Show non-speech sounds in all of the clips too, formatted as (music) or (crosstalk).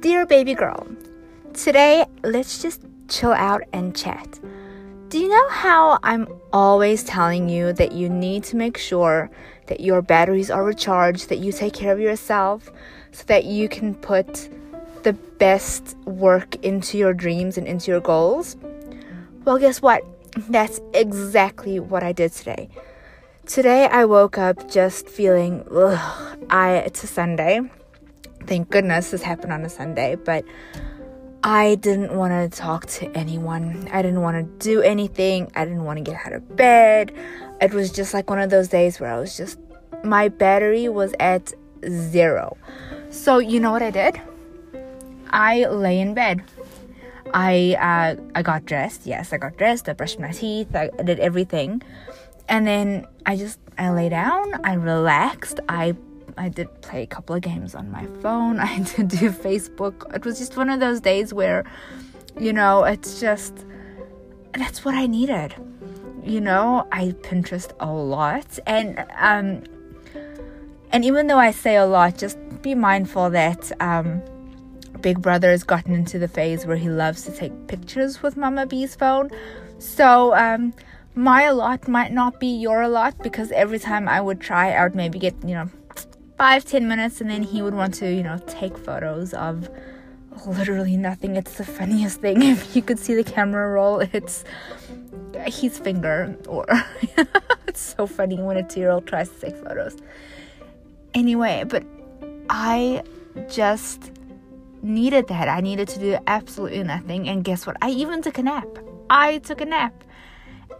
Dear baby girl, today let's just chill out and chat. Do you know how I'm always telling you that you need to make sure that your batteries are recharged, that you take care of yourself so that you can put the best work into your dreams and into your goals? Well, guess what? That's exactly what I did today. Today I woke up just feeling ugh, I it's a Sunday. Thank goodness this happened on a Sunday, but I didn't want to talk to anyone. I didn't want to do anything. I didn't want to get out of bed. It was just like one of those days where I was just, my battery was at zero. So, you know what I did? I lay in bed. I uh, I got dressed. Yes, I got dressed. I brushed my teeth. I did everything, and then I just I lay down. I relaxed. I I did play a couple of games on my phone. (laughs) I did do Facebook. It was just one of those days where, you know, it's just that's what I needed. You know, I Pinterest a lot, and um, and even though I say a lot, just be mindful that um, Big Brother has gotten into the phase where he loves to take pictures with Mama B's phone. So um, my lot might not be your lot because every time I would try, I would maybe get you know five, ten minutes, and then he would want to, you know, take photos of literally nothing. It's the funniest thing. (laughs) If you could see the camera roll, it's his finger, or (laughs) it's so funny when a two year old tries to take photos. Anyway, but I just needed that. I needed to do absolutely nothing. And guess what? I even took a nap. I took a nap.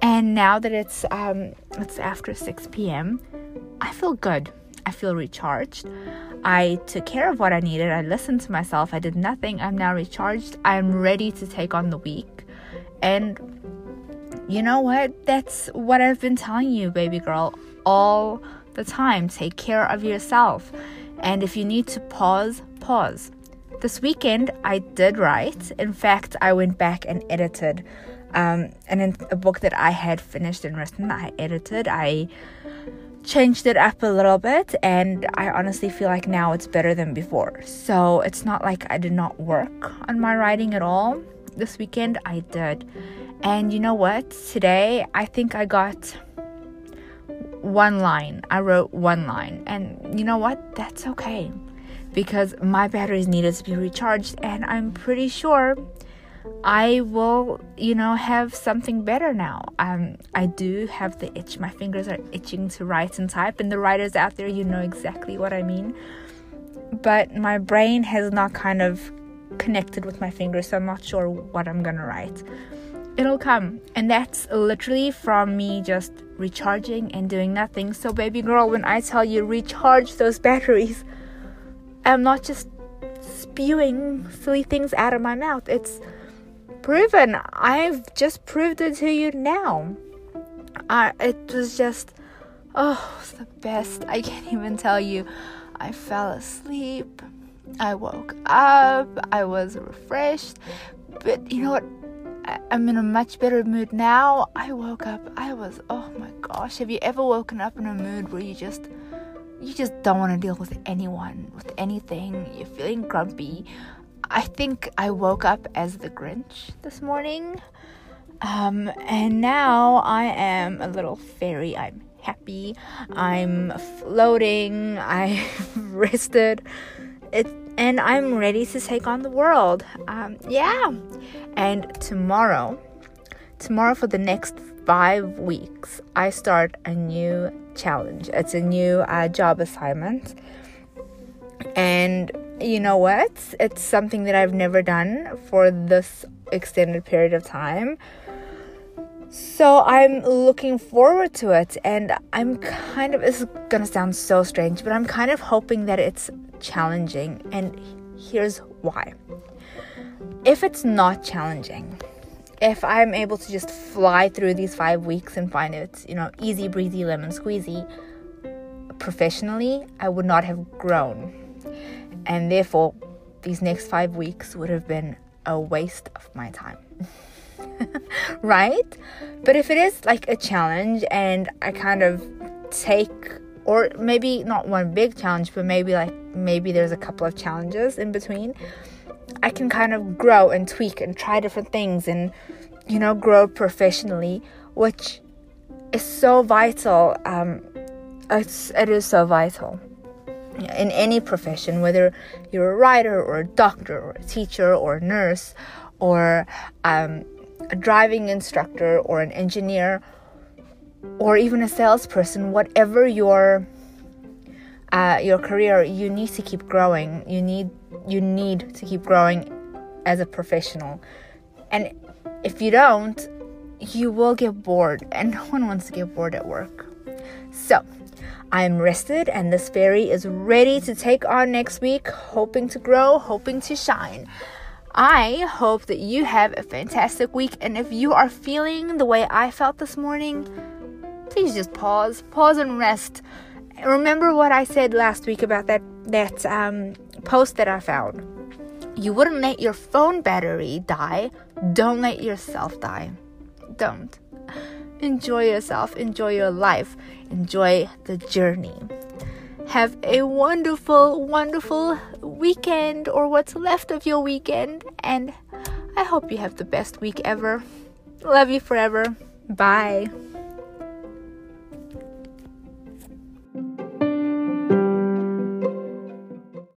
And now that it's um it's after 6 p.m., I feel good. I feel recharged. I took care of what I needed. I listened to myself. I did nothing. I'm now recharged. I'm ready to take on the week. And you know what? That's what I've been telling you, baby girl, all the time. Take care of yourself. And if you need to pause, pause. This weekend, I did write. In fact, I went back and edited. Um, and in a book that I had finished and written, I edited. I changed it up a little bit and I honestly feel like now it's better than before. So it's not like I did not work on my writing at all. This weekend I did. And you know what? Today I think I got one line. I wrote one line. And you know what? That's okay. Because my batteries needed to be recharged and I'm pretty sure I will, you know, have something better now. Um, I do have the itch. My fingers are itching to write and type, and the writers out there, you know exactly what I mean. But my brain has not kind of connected with my fingers, so I'm not sure what I'm gonna write. It'll come, and that's literally from me just recharging and doing nothing. So, baby girl, when I tell you recharge those batteries, I'm not just spewing silly things out of my mouth. It's proven. I've just proved it to you now. I it was just oh, the best. I can't (laughs) even tell you. I fell asleep. I woke up. I was refreshed. But you know what? I'm in a much better mood now. I woke up. I was oh my gosh. Have you ever woken up in a mood where you just you just don't want to deal with anyone, with anything. You're feeling grumpy. I think I woke up as the Grinch this morning. Um, and now I am a little fairy. I'm happy. I'm floating. (laughs) I've rested. It, and I'm ready to take on the world. Um, yeah. And tomorrow, tomorrow for the next five weeks, I start a new challenge. It's a new uh, job assignment. And you know what? It's something that I've never done for this extended period of time. So I'm looking forward to it, and I'm kind of, this is gonna sound so strange, but I'm kind of hoping that it's challenging, and here's why. If it's not challenging, if I'm able to just fly through these five weeks and find it, you know, easy breezy lemon squeezy, professionally, I would not have grown and therefore these next five weeks would have been a waste of my time. (laughs) right? But if it is like a challenge and I kind of take or maybe not one big challenge, but maybe like maybe there's a couple of challenges in between. I can kind of grow and tweak and try different things and you know grow professionally, which is so vital. Um, it's it is so vital in any profession, whether you're a writer or a doctor or a teacher or a nurse or um, a driving instructor or an engineer or even a salesperson, whatever your uh, your career, you need to keep growing. You need you need to keep growing as a professional, and if you don't, you will get bored, and no one wants to get bored at work. So. I am rested, and this fairy is ready to take on next week, hoping to grow, hoping to shine. I hope that you have a fantastic week, and if you are feeling the way I felt this morning, please just pause, pause and rest. Remember what I said last week about that that um, post that I found. You wouldn't let your phone battery die. Don't let yourself die. Don't. Enjoy yourself. Enjoy your life. Enjoy the journey. Have a wonderful, wonderful weekend or what's left of your weekend. And I hope you have the best week ever. Love you forever. Bye.